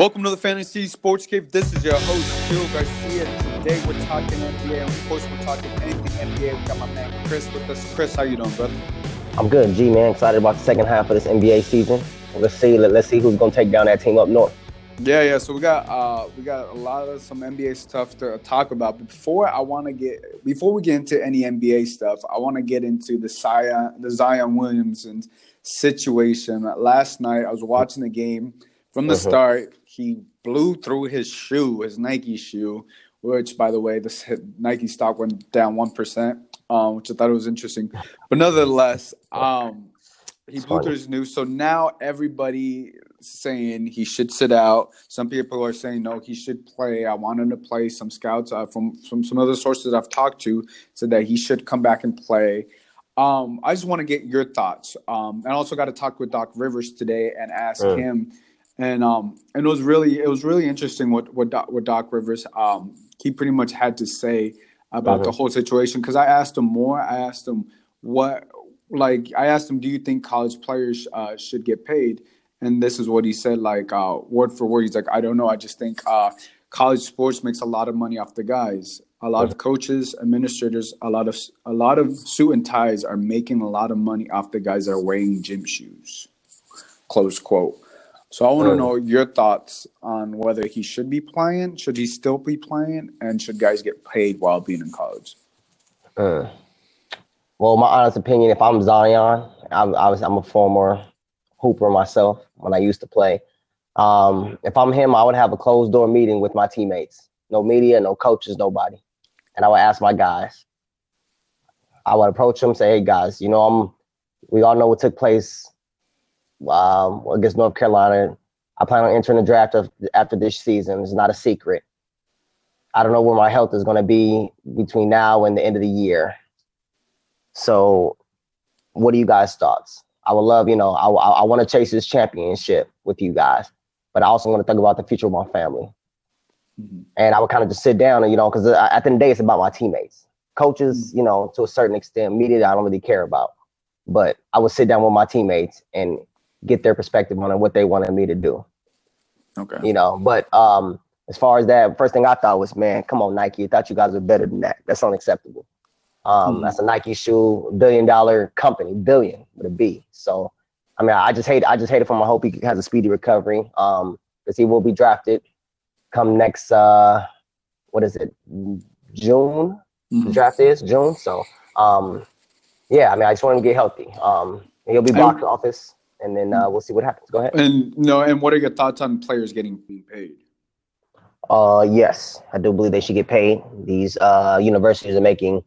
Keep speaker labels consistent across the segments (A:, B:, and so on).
A: Welcome to the Fantasy Sports Cave. This is your host, Phil Garcia. Today we're talking NBA, and of course we're talking anything NBA. We got my man Chrys with us. Chrys, how you doing, brother?
B: I'm good, G man. Excited about the second half of this NBA season. Let's see, let, us see who's gonna take down that team up north.
A: Yeah, yeah. So we got uh we got a lot of some NBA stuff to talk about. But before I want to get before we get into any NBA stuff, I want to get into the Zion the Zion Williamson situation. Last night I was watching the game from the uh-huh. start. He blew through his shoe, his Nike shoe, which by the way, this Nike stock went down one percent, um, which I thought was interesting. But nonetheless, um, he blew through his new. So now everybody saying he should sit out. Some people are saying no, he should play. I want him to play. Some scouts uh, from from some other sources I've talked to said that he should come back and play. Um, I just want to get your thoughts. Um, and I also got to talk with Doc Rivers today and ask him. And um, and it was really it was really interesting what what Doc, what Doc Rivers um he pretty much had to say about uh-huh. the whole situation. Because I asked him more. I asked him what like I asked him, do you think college players uh, should get paid? and this is what he said like uh, word for word. He's like i don't know. I just think uh, college sports makes a lot of money off the guys. A lot of coaches administrators a lot of a lot of suit and ties are making a lot of money off the guys that are wearing gym shoes. Close quote so i want to know your thoughts on whether he should be playing should he still be playing and should guys get paid while being in college
B: uh, well my honest opinion if i'm zion i'm, I was, I'm a former hooper myself when I used to play. Um, if I'm him, I would have a closed door meeting with my teammates. No media, no coaches, nobody. And I would ask my guys. I would approach them, say, "Hey guys, you know, I'm. We all know what took place um, against North Carolina. I plan on entering the draft of, after this season. It's not a secret. I don't know where my health is going to be between now and the end of the year. So, what are you guys' thoughts? I would love, you know, I, I, I want to chase this championship with you guys, but I also want to think about the future of my family. Mm-hmm. And I would kind of just sit down and, you know, because at the end of the day, it's about my teammates. Coaches, mm-hmm. you know, to a certain extent, media, I don't really care about. But I would sit down with my teammates and get their perspective on what they wanted me to do. Okay. You know, but um, as far as that, first thing I thought was, man, come on, Nike. I thought you guys were better than that. That's unacceptable. Um, mm-hmm. That's a Nike shoe, billion dollar company, billion with a B. So, I mean, I just hate, I just hate it for him. I hope he has a speedy recovery. Um, because he will be drafted come next. Uh, what is it? June. Mm-hmm. The draft is June. So, um, yeah. I mean, I just want him to get healthy. Um, he'll be box office, and then uh, we'll see what happens. Go ahead.
A: And no, and what are your thoughts on players getting paid?
B: Uh, yes, I do believe they should get paid. These uh, universities are making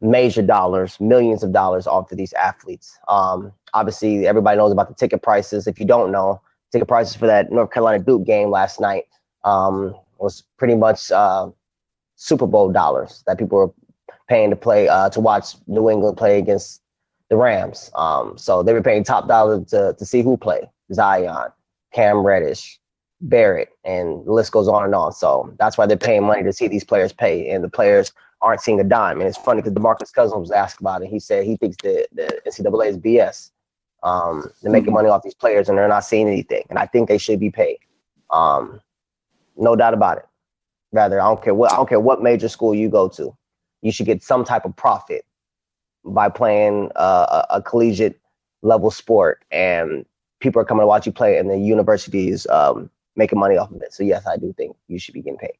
B: major dollars, millions of dollars off of these athletes. Um, obviously, everybody knows about the ticket prices. If you don't know, ticket prices for that North Carolina Duke game last night um, was pretty much uh, Super Bowl dollars that people were paying to play uh, to watch New England play against the Rams. Um, so they were paying top dollar to to see who play Zion, Cam Reddish, Barrett, and the list goes on and on. So that's why they're paying money to see these players pay, and the players aren't seeing a dime. And it's funny because DeMarcus Cousins was asked about it. He said he thinks the, the NCAA is BS. Um, they're making money off these players and they're not seeing anything. And I think they should be paid. Um, no doubt about it. Rather, I don't care what I don't care what major school you go to, you should get some type of profit by playing uh, a, a collegiate level sport, and people are coming to watch you play, and the university is um, making money off of it. So yes, I do think you should be getting paid.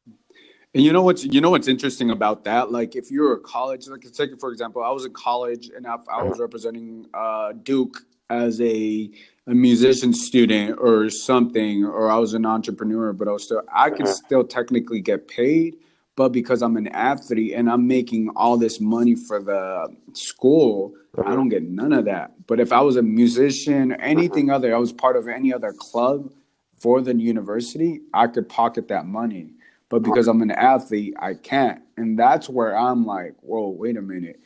A: And you know what's you know what's interesting about that? Like if you're a college, like take for example, I was in college and I, I was representing uh, Duke as a a musician student or something, or I was an entrepreneur, but I was still I could still technically get paid, but because I'm an athlete and I'm making all this money for the school, I don't get none of that. But if I was a musician, or anything other, I was part of any other club for the university, I could pocket that money. But because I'm an athlete, I can't. And that's where I'm like, whoa, wait a minute.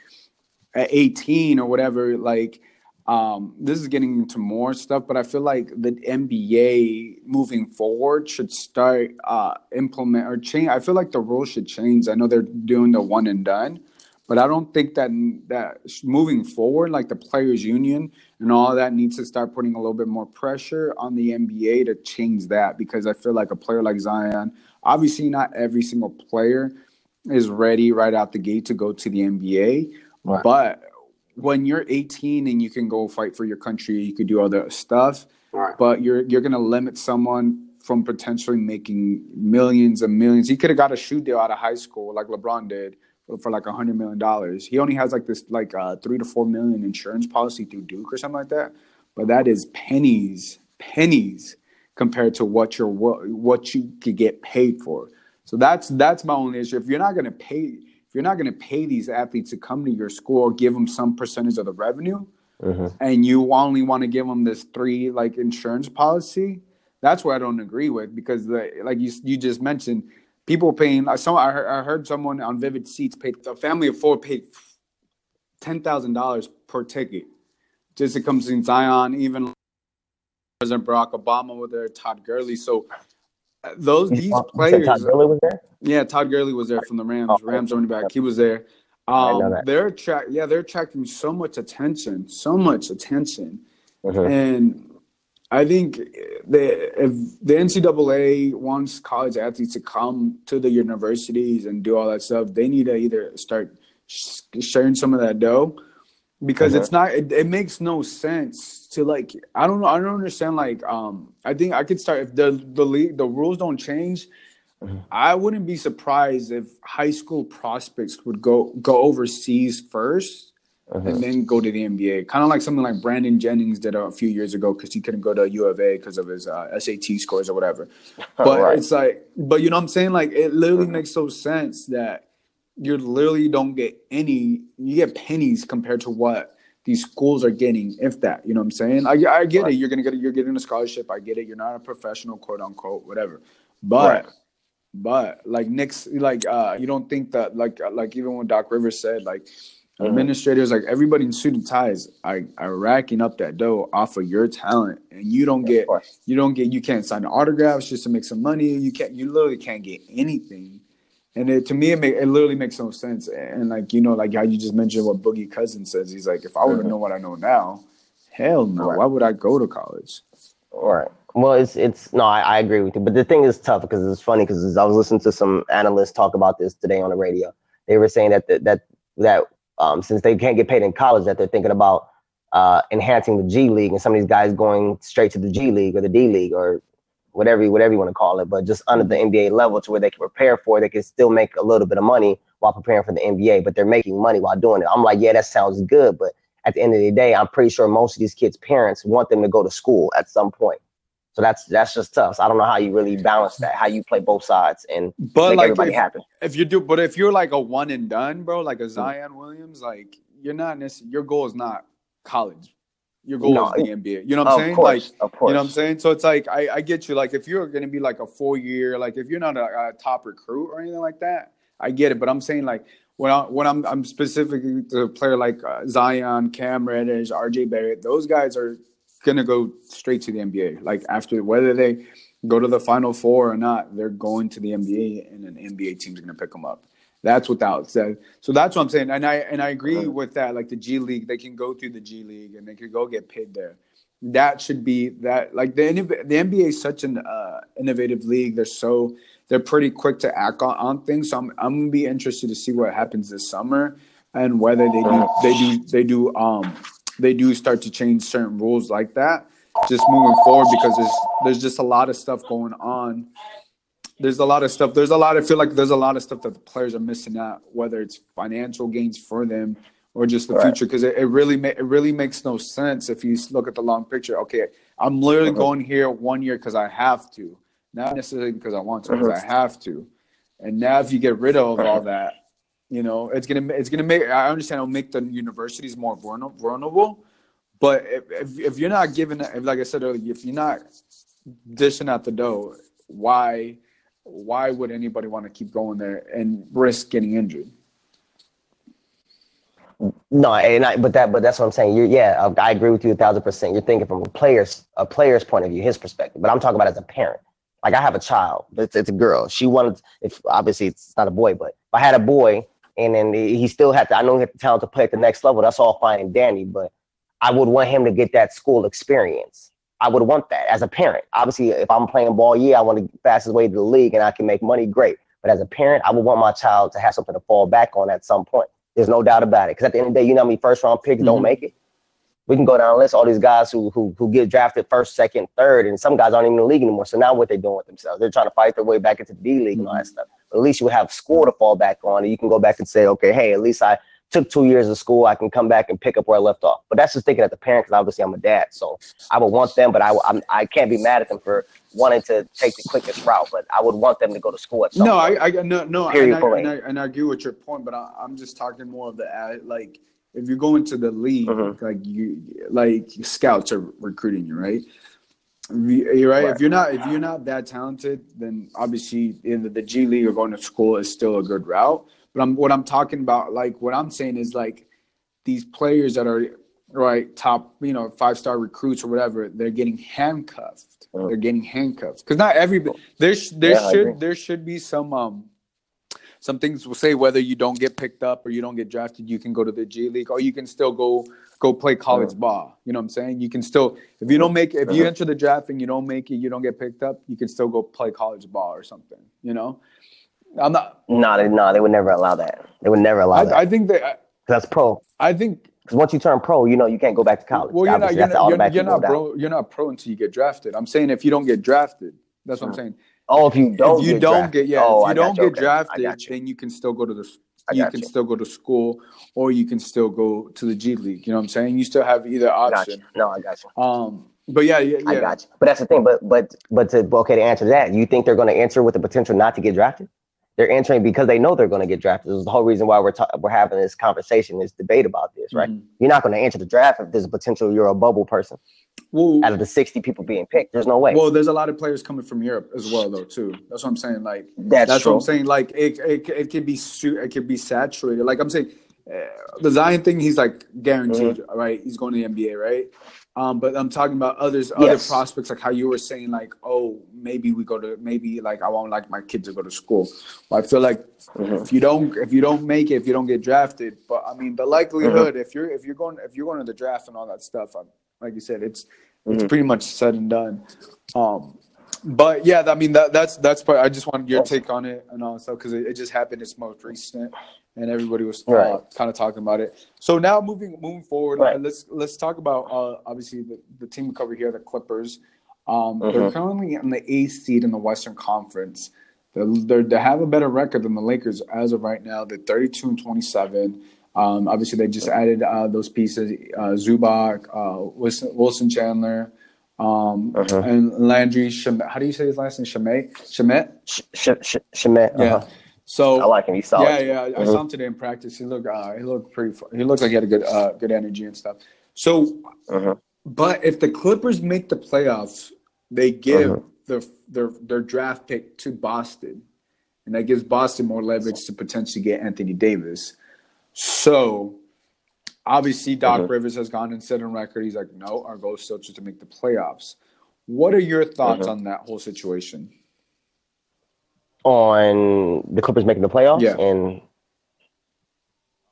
A: At 18 or whatever, like, um, this is getting into more stuff, but I feel like the NBA moving forward should start uh, implement or change. I feel like the rules should change. I know they're doing the one and done, But I don't think that that moving forward, like the players' union and all that, needs to start putting a little bit more pressure on the NBA to change that because I feel like a player like Zion, obviously not every single player is ready right out the gate to go to the NBA, right. but when you're 18 and you can go fight for your country, you could do other stuff, right. but you're you're gonna limit someone from potentially making millions and millions. He could have got a shoe deal out of high school like LeBron did for like a hundred million dollars. He only has like this like uh, three to four million insurance policy through Duke or something like that. But that is pennies, pennies compared to what you're what you could get paid for. So that's that's my only issue. If you're not gonna pay, if you're not gonna pay these athletes to come to your school or give them some percentage of the revenue, mm-hmm. and you only want to give them this three like insurance policy, that's what I don't agree with because the like you you just mentioned people paying. I saw I heard, I heard someone on Vivid Seats paid a family of four paid ten thousand dollars per ticket just to come see Zion. Even President Barack Obama with there, Todd Gurley. So those these players.
B: Todd Gurley was there.
A: Yeah, Todd Gurley was there from the Rams. Oh, Rams running back. He was there. Um, they're attract. Yeah, they're attracting so much attention, so much attention, mm-hmm. and I think the if the NCAA wants college athletes to come to the universities and do all that stuff, they need to either start sharing some of that dough because mm-hmm. it's not it, it, makes no sense to like I don't know I don't understand like um I think I could start if the the league the rules don't change mm-hmm. I wouldn't be surprised if high school prospects would go go overseas first uh-huh. and then go to the NBA. Kind of like something like Brandon Jennings did a few years ago because he couldn't go to U of A because of his uh, SAT scores or whatever. But right. it's like, but you know what I'm saying? Like it literally uh-huh. makes so sense that you literally don't get any, you get pennies compared to what these schools are getting, if that. You know what I'm saying? I, I get right. it. You're gonna get, you're getting a scholarship. I get it. You're not a professional, quote unquote, whatever. But. Right. But like Nick's, like uh, you don't think that like like even when Doc Rivers said like Mm-hmm. Administrators, like everybody in suit and ties, are, are racking up that dough off of your talent, and you don't get, you don't get, you can't sign autographs just to make some money. You can't, you literally can't get anything. And it, to me, it, make, it literally makes no sense. And like you know, like how you just mentioned what Boogie Cousin says, he's like, if I would have mm-hmm. known what I know now, hell no, right. why would I go to college?
B: All right. Well, it's it's no, I, I agree with you, but the thing is tough because it's funny because I was listening to some analysts talk about this today on the radio. They were saying that the, that that um, since they can't get paid in college, that they're thinking about uh, enhancing the G League and some of these guys going straight to the G League or the D League or whatever whatever you want to call it, but just under the NBA level to where they can prepare for it, they can still make a little bit of money while preparing for the NBA, but they're making money while doing it. I'm like, yeah, that sounds good, but at the end of the day, I'm pretty sure most of these kids' parents want them to go to school at some point. So that's that's just tough. So I don't know how you really balance that, how you play both sides and but make like everybody
A: if,
B: happy.
A: If you do, but if you're like a one and done, bro, like a mm. Zion Williams, like you're not necessarily your goal is not college. Your goal no, is the NBA. You know what I'm saying?
B: Course,
A: like,
B: of course.
A: You know what I'm saying? So it's like I, I get you. Like if you're gonna be like a four year, like if you're not a, a top recruit or anything like that, I get it. But I'm saying like when, I, when I'm I'm specifically to a player like uh, Zion, Cam Reddish, RJ Barrett, those guys are gonna go straight to the NBA. Like after whether they go to the Final Four or not, they're going to the NBA, and an NBA team's gonna pick them up. That's without said. So that's what I'm saying, and I and I agree with that. Like the G League, they can go through the G League and they could go get paid there. That should be that. Like the the NBA is such an uh, innovative league. They're so they're pretty quick to act on, on things. So I'm I'm gonna be interested to see what happens this summer and whether they do they do they do um they do start to change certain rules like that just moving forward because there's there's just a lot of stuff going on there's a lot of stuff there's a lot i feel like there's a lot of stuff that the players are missing out whether it's financial gains for them or just the right. future because it, it, really ma- it really makes no sense if you look at the long picture okay i'm literally mm-hmm. going here one year because i have to not necessarily because i want to because mm-hmm. i have to and now if you get rid of all that you know, it's gonna it's gonna make. I understand it'll make the universities more vulnerable, but if, if, if you're not giving, like I said earlier, if you're not dishing out the dough, why why would anybody want to keep going there and risk getting injured?
B: No, and I, but that, but that's what I'm saying. You, yeah, I agree with you a thousand percent. You're thinking from a player's, a player's point of view, his perspective. But I'm talking about as a parent. Like I have a child, it's, it's a girl. She wanted, if obviously it's not a boy, but if I had a boy and then he still had to. I know he had the talent to play at the next level. That's all fine and dandy, but I would want him to get that school experience. I would want that as a parent. Obviously, if I'm playing ball, yeah, I want the fastest way to the league and I can make money, great. But as a parent, I would want my child to have something to fall back on at some point. There's no doubt about it. Because at the end of the day, you know how many first round picks mm-hmm. don't make it? We can go down and list all these guys who, who who get drafted first, second, third, and some guys aren't even in the league anymore. So now what they're doing with themselves? They're trying to fight their way back into the D League mm-hmm. and all that mm-hmm. stuff. But at least you have school to fall back on, and you can go back and say, okay, hey, at least I took two years of school, I can come back and pick up where I left off. But that's just thinking at the parent, because obviously I'm a dad, so I would want them, but I I'm, I can not be mad at them for wanting to take the quickest route. But I would want them to go to school at some
A: no,
B: point.
A: I, I no no, and I, and I, and I agree with your point, but I, am just talking more of the like if you go into the league, mm-hmm. like you like scouts are recruiting you, right? You're right. right. If you're not if you're not that talented, then obviously either the G League or going to school is still a good route. But I'm what I'm talking about, like what I'm saying is like these players that are right top, you know, five star recruits or whatever, they're getting handcuffed. Oh. They're getting handcuffed because not everybody. There there yeah, should there should be some um some things will say whether you don't get picked up or you don't get drafted, you can go to the G League or you can still go go play college ball. You know what I'm saying? You can still if you don't make if you enter the draft and you don't make it, you don't get picked up, you can still go play college ball or something. You know. I'm not.
B: No, they, no, they would never allow that. They would never allow
A: I,
B: that.
A: I think that
B: that's pro.
A: I think
B: because once you turn pro, you know you can't go back to college.
A: Well, you're not. You're, not, you're, you're not pro. You're not pro until you get drafted. I'm saying if you don't get drafted, that's what I'm mm. saying.
B: Oh, if you don't,
A: if you
B: get
A: don't
B: drafted.
A: get yeah, oh, if you don't get okay. drafted, you. then you can still go to the you can still go to school or you can still go to the G League. You know what I'm saying? You still have either option.
B: No, I got you.
A: Um, but yeah, yeah, yeah. I
B: got you. But that's the thing. But but but to okay to answer that, you think they're going to answer with the potential not to get drafted? They're entering because they know they're going to get drafted. This is the whole reason why we're ta- we're having this conversation, this debate about this, right? Mm-hmm. You're not going to enter the draft if there's a potential you're a bubble person. Well, out of the 60 people being picked, there's no way.
A: Well, there's a lot of players coming from Europe as well, though, too. That's what I'm saying. Like that's, that's what I'm saying. Like it, it, it could be it could be saturated. Like I'm saying, uh, the Zion thing, he's like guaranteed, mm-hmm. right? He's going to the NBA, right? Um, but I'm talking about others, yes. other prospects, like how you were saying, like, oh, maybe we go to, maybe like I won't like my kids to go to school. But I feel like mm-hmm. if you don't, if you don't make it, if you don't get drafted, but I mean, the likelihood, mm-hmm. if you're, if you're going, if you're going to the draft and all that stuff, I'm, like you said, it's, mm-hmm. it's pretty much said and done. Um, but yeah, I mean that that's that's part. I just wanted your take on it and all that stuff because it, it, just happened. It's most recent and everybody was uh, right. kind of talking about it. So now moving moving forward, right. uh, let's let's talk about uh, obviously the, the team we cover here, the Clippers. Um, mm-hmm. They're currently in the eighth seed in the Western Conference. They're, they're, they have a better record than the Lakers as of right now. They're 32 and 27. Um, obviously, they just added uh, those pieces: uh, Zubac, uh, Wilson, Wilson Chandler, um, uh-huh. and Landry. Shamet. How do you say his last name? Shamet. Shamet.
B: Shamet. Uh-huh.
A: Yeah. So
B: I like him. He's solid.
A: Yeah, yeah. I mm-hmm. saw him today in practice. He looked, uh, he looked pretty. He looked like he had a good, uh, good energy and stuff. So, uh-huh. but if the Clippers make the playoffs, they give uh-huh. their their their draft pick to Boston, and that gives Boston more leverage to potentially get Anthony Davis. So, obviously, Doc uh-huh. Rivers has gone and said on record, he's like, "No, our goal is still just to make the playoffs." What are your thoughts on that whole situation?
B: On the Clippers making the playoffs.
A: Yeah.
B: And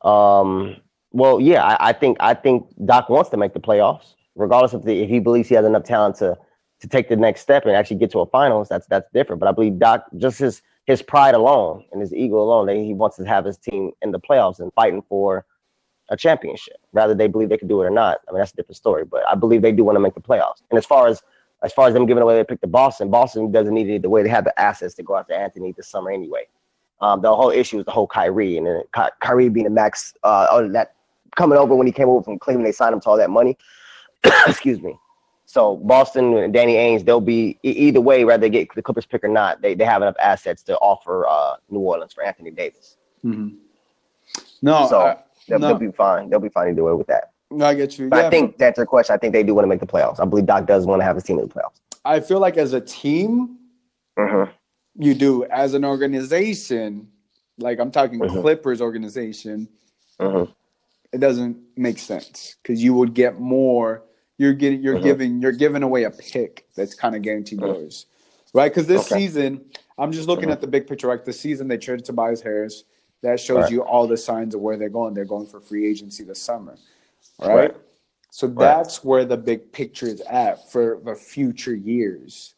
B: um, well, yeah, I, I, think I think Doc wants to make the playoffs, regardless of the if he believes he has enough talent to to take the next step and actually get to a finals. That's that's different. But I believe Doc just his his pride alone and his ego alone, that he wants to have his team in the playoffs and fighting for a championship. Rather they believe they can do it or not. I mean that's a different story. But I believe they do want to make the playoffs. And as far as as far as them giving away, they picked the Boston. Boston doesn't need it the way they have the assets to go after Anthony this summer anyway. Um, the whole issue is the whole Kyrie and then Ky- Kyrie being a max uh, that coming over when he came over from Cleveland, they signed him to all that money. Excuse me. So Boston and Danny Ainge, they'll be either way, whether they get the Clippers pick or not, they, they have enough assets to offer uh, New Orleans for Anthony Davis.
A: Mm-hmm. No,
B: so I, they'll, no. they'll, be fine. They'll be fine either way with that.
A: I get you.
B: But yeah, I think that's your question. I think they do want to make the playoffs. I believe Doc does want to have his team in the playoffs.
A: I feel like as a team,
B: mm-hmm.
A: you do. As an organization, like I'm talking mm-hmm. Clippers organization,
B: mm-hmm.
A: it doesn't make sense because you would get more. You're getting, you're mm-hmm. giving, you're giving away a pick that's kind of guaranteed mm-hmm. yours, right? Because this okay. season, I'm just looking mm-hmm. at the big picture. Like the season, they traded Tobias Harris. That shows
B: Right.
A: you all the signs of where they're going. They're going for free agency this summer, right?
B: Right.
A: So that's where the big picture is at for the future years,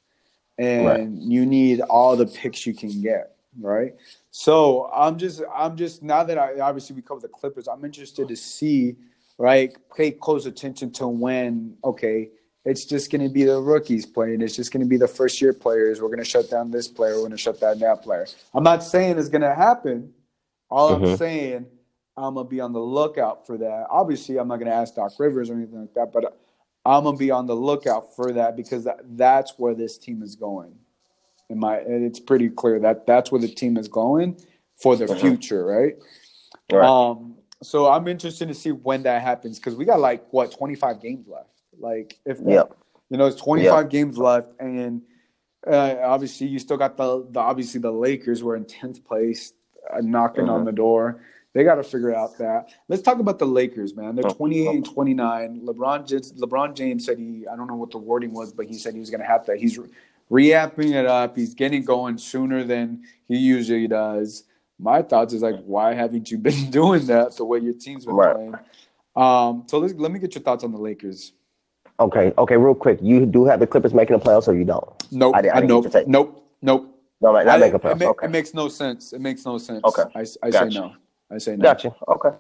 A: and
B: Right.
A: you need all the picks you can get, right? So I'm just, I'm just now that I obviously we cover the Clippers, I'm interested to see, right? Pay close attention to when, okay, it's just going to be the rookies playing. It's just going to be the first year players. We're going to shut down this player. We're going to shut down that player. I'm not saying it's going to happen. All I'm
B: Mhm.
A: saying, I'm going to be on the lookout for that. Obviously, I'm not going to ask Doc Rivers or anything like that, but I'm going to be on the lookout for that because that, that's where this team is going. In my, and it's pretty clear that that's where the team is going for the
B: Mhm.
A: future, right?
B: Right.
A: Um, so I'm interested to see when that happens because we got like what 25 games left. Like if
B: Yep.
A: you know, it's 25 games left, and uh, obviously you still got the, the obviously the Lakers were in 10th place, uh, knocking on
B: Mhm.
A: the door. They got to figure out that. Let's talk about the Lakers, man. They're
B: Oh.
A: 28 and 29. LeBron James, LeBron James said he, I don't know what the wording was, but he said he was going to have to. He's re-amping it up. He's getting going sooner than he usually does. My thoughts is like, why haven't you been doing that the way your team's been
B: Right.
A: playing? Um, so let's, let me get your thoughts on the Lakers.
B: Okay. Okay. Real quick, you do have the Clippers making the playoffs, or you don't?
A: Nope.
B: I I
A: nope. Nope. Nope.
B: No, not
A: I-
B: making
A: it,
B: playoffs.
A: ma-
B: okay.
A: it makes no sense. It makes no sense.
B: Okay.
A: I, I
B: Gotcha.
A: say no. I say no.
B: Gotcha. Okay.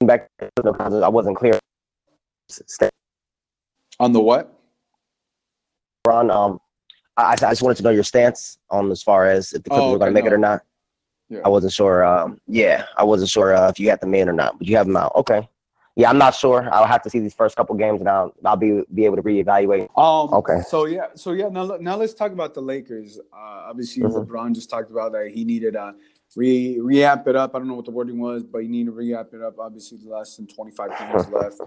B: Back because I wasn't clear.
A: On the what?
B: on. Um, I, I just wanted to know your stance on as far as if the Clippers
A: Oh,
B: were going to
A: okay,
B: make it or not.
A: Yeah.
B: I wasn't sure. Um, yeah, I wasn't sure uh, if you had the man or not, but you have them out. Okay. Yeah, I'm not sure. I'll have to see these first couple games, and I'll I'll be be able to reevaluate.
A: Um,
B: Okay.
A: So yeah, so yeah. Now, now let's talk about the Lakers. Uh, obviously,
B: Mhm.
A: LeBron just talked about that he needed to re reamp it up. I don't know what the wording was, but you need to reamp it up. Obviously, less than twenty five games left.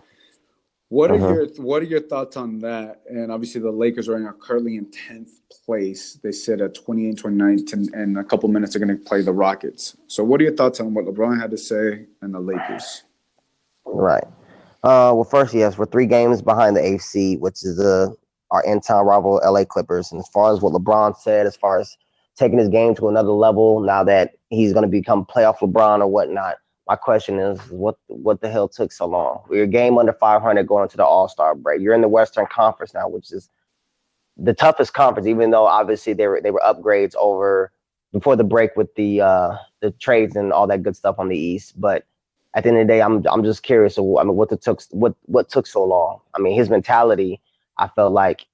A: What are
B: Mhm.
A: your What are your thoughts on that? And obviously, the Lakers are currently in tenth place. They sit at 28 29th, and, and a couple minutes are going to play the Rockets. So, what are your thoughts on what LeBron had to say and the Lakers?
B: Right. Uh, well, first, yes, we're three games behind the AC, which is the our in-town rival, LA Clippers. And as far as what LeBron said, as far as taking his game to another level, now that he's going to become playoff LeBron or whatnot, my question is, what what the hell took so long? A game under 500 going into the All Star break. You're in the Western Conference now, which is the toughest conference. Even though obviously they were they were upgrades over before the break with the uh, the trades and all that good stuff on the East, but at the end of the day, I'm I'm just curious. I mean, what the took what what took so long? I mean, his mentality. I felt like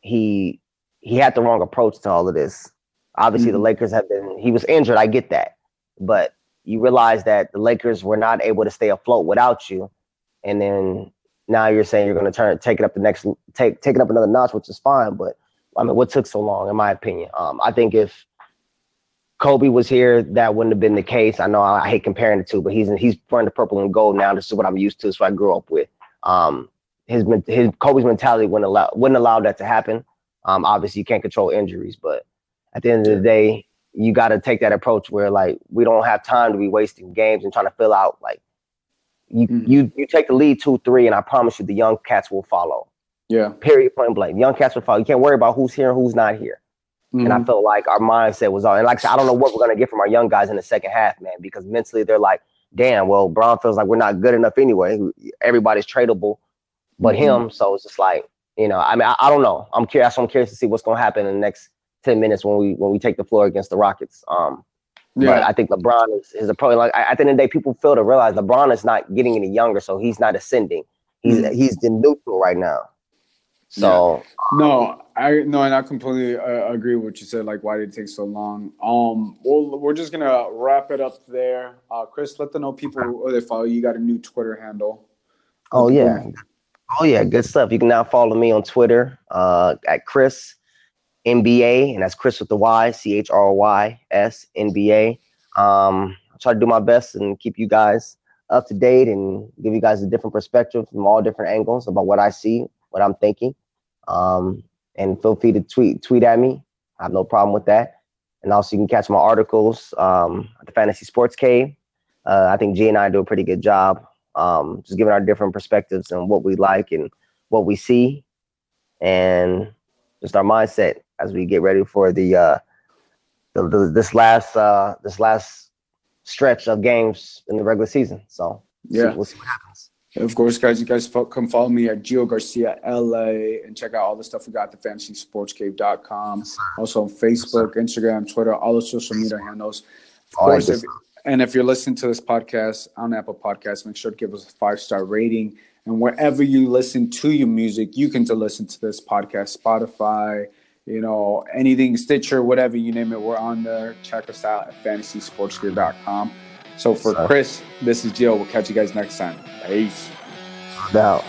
B: he he had the wrong approach to all of this. Obviously, the
A: Mhm.
B: Lakers have been. He was injured. I get that, but you realize that the Lakers were not able to stay afloat without you, and then now you're saying you're going to turn take it up the next take take it up another notch, which is fine. But I mean, what took so long, in my opinion? Um, I think if Kobe was here, that wouldn't have been the case. I know I, I hate comparing the two, but he's he's wearing the purple and gold now. This is what I'm used to, so I grew up with. Um, his his Kobe's mentality wouldn't allow wouldn't allow that to happen. Um, obviously you can't control injuries, but at the end of the day, you got to take that approach where like we don't have time to be wasting games and trying to fill out. Like you
A: Mhm.
B: you you take the lead two three, and I promise you the young cats will follow.
A: Yeah.
B: Period. Point blank. Young cats will follow. You can't worry about who's here and who's not here. And I
A: Mhm.
B: felt like our mindset was on. And like I said, I don't know what we're gonna get from our young guys in the second half, man, because mentally they're like, damn, well, Brown feels like we're not good enough anyway. Everybody's tradable, but
A: Mhm.
B: him. So it's just like, you know, I mean, I, I don't know. I'm curious. I'm curious to see what's gonna happen in the next ten minutes when we when we take the floor against the Rockets. Um, but
A: yeah.
B: I think LeBron is his approach. Like I- at the end of the day, people fail to realize LeBron is not getting any younger, so he's not ascending. He's
A: Mhm.
B: he's the neutral right now. So
A: No, I no, and I completely uh, agree with what you said. Like, why did it take so long? Um, well, we're just gonna wrap it up there. Uh, Chrys, let them know people where they follow you. You got a new Twitter handle.
B: Oh yeah. Oh yeah, good stuff. You can now follow me on Twitter uh, at Chrys NBA, and that's Chris with the Y, C H R Y S NBA. Um, I try to do my best and keep you guys up to date and give you guys a different perspective from all different angles about what I see, what I'm thinking. Um, and feel free to tweet tweet at me. I have no problem with that. And also, you can catch my articles um, at the Fantasy Sports Cave. Uh, I think G and I do a pretty good job um, just giving our different perspectives and what we like and what we see, and just our mindset as we get ready for the uh, the, the, this last uh, this last stretch of games in the regular season. So
A: Yeah.
B: see, we'll see what happens.
A: Of course, guys, you guys come follow me at Gio Garcia LA and check out all the stuff we got at thefantasysportscave.com. Also on Facebook, Instagram, Twitter, all the social media handles. Of
B: All
A: course, if, and if you're listening to this podcast on Apple Podcasts, make sure to give us a five star rating. And wherever you listen to your music, you can to listen to this podcast, Spotify, you know, anything, Stitcher, whatever you name it, we're on there. Check us out at fantasysportsgear.com. So for Chrys, this is Jill. We'll catch you guys next time. Peace.
B: Now.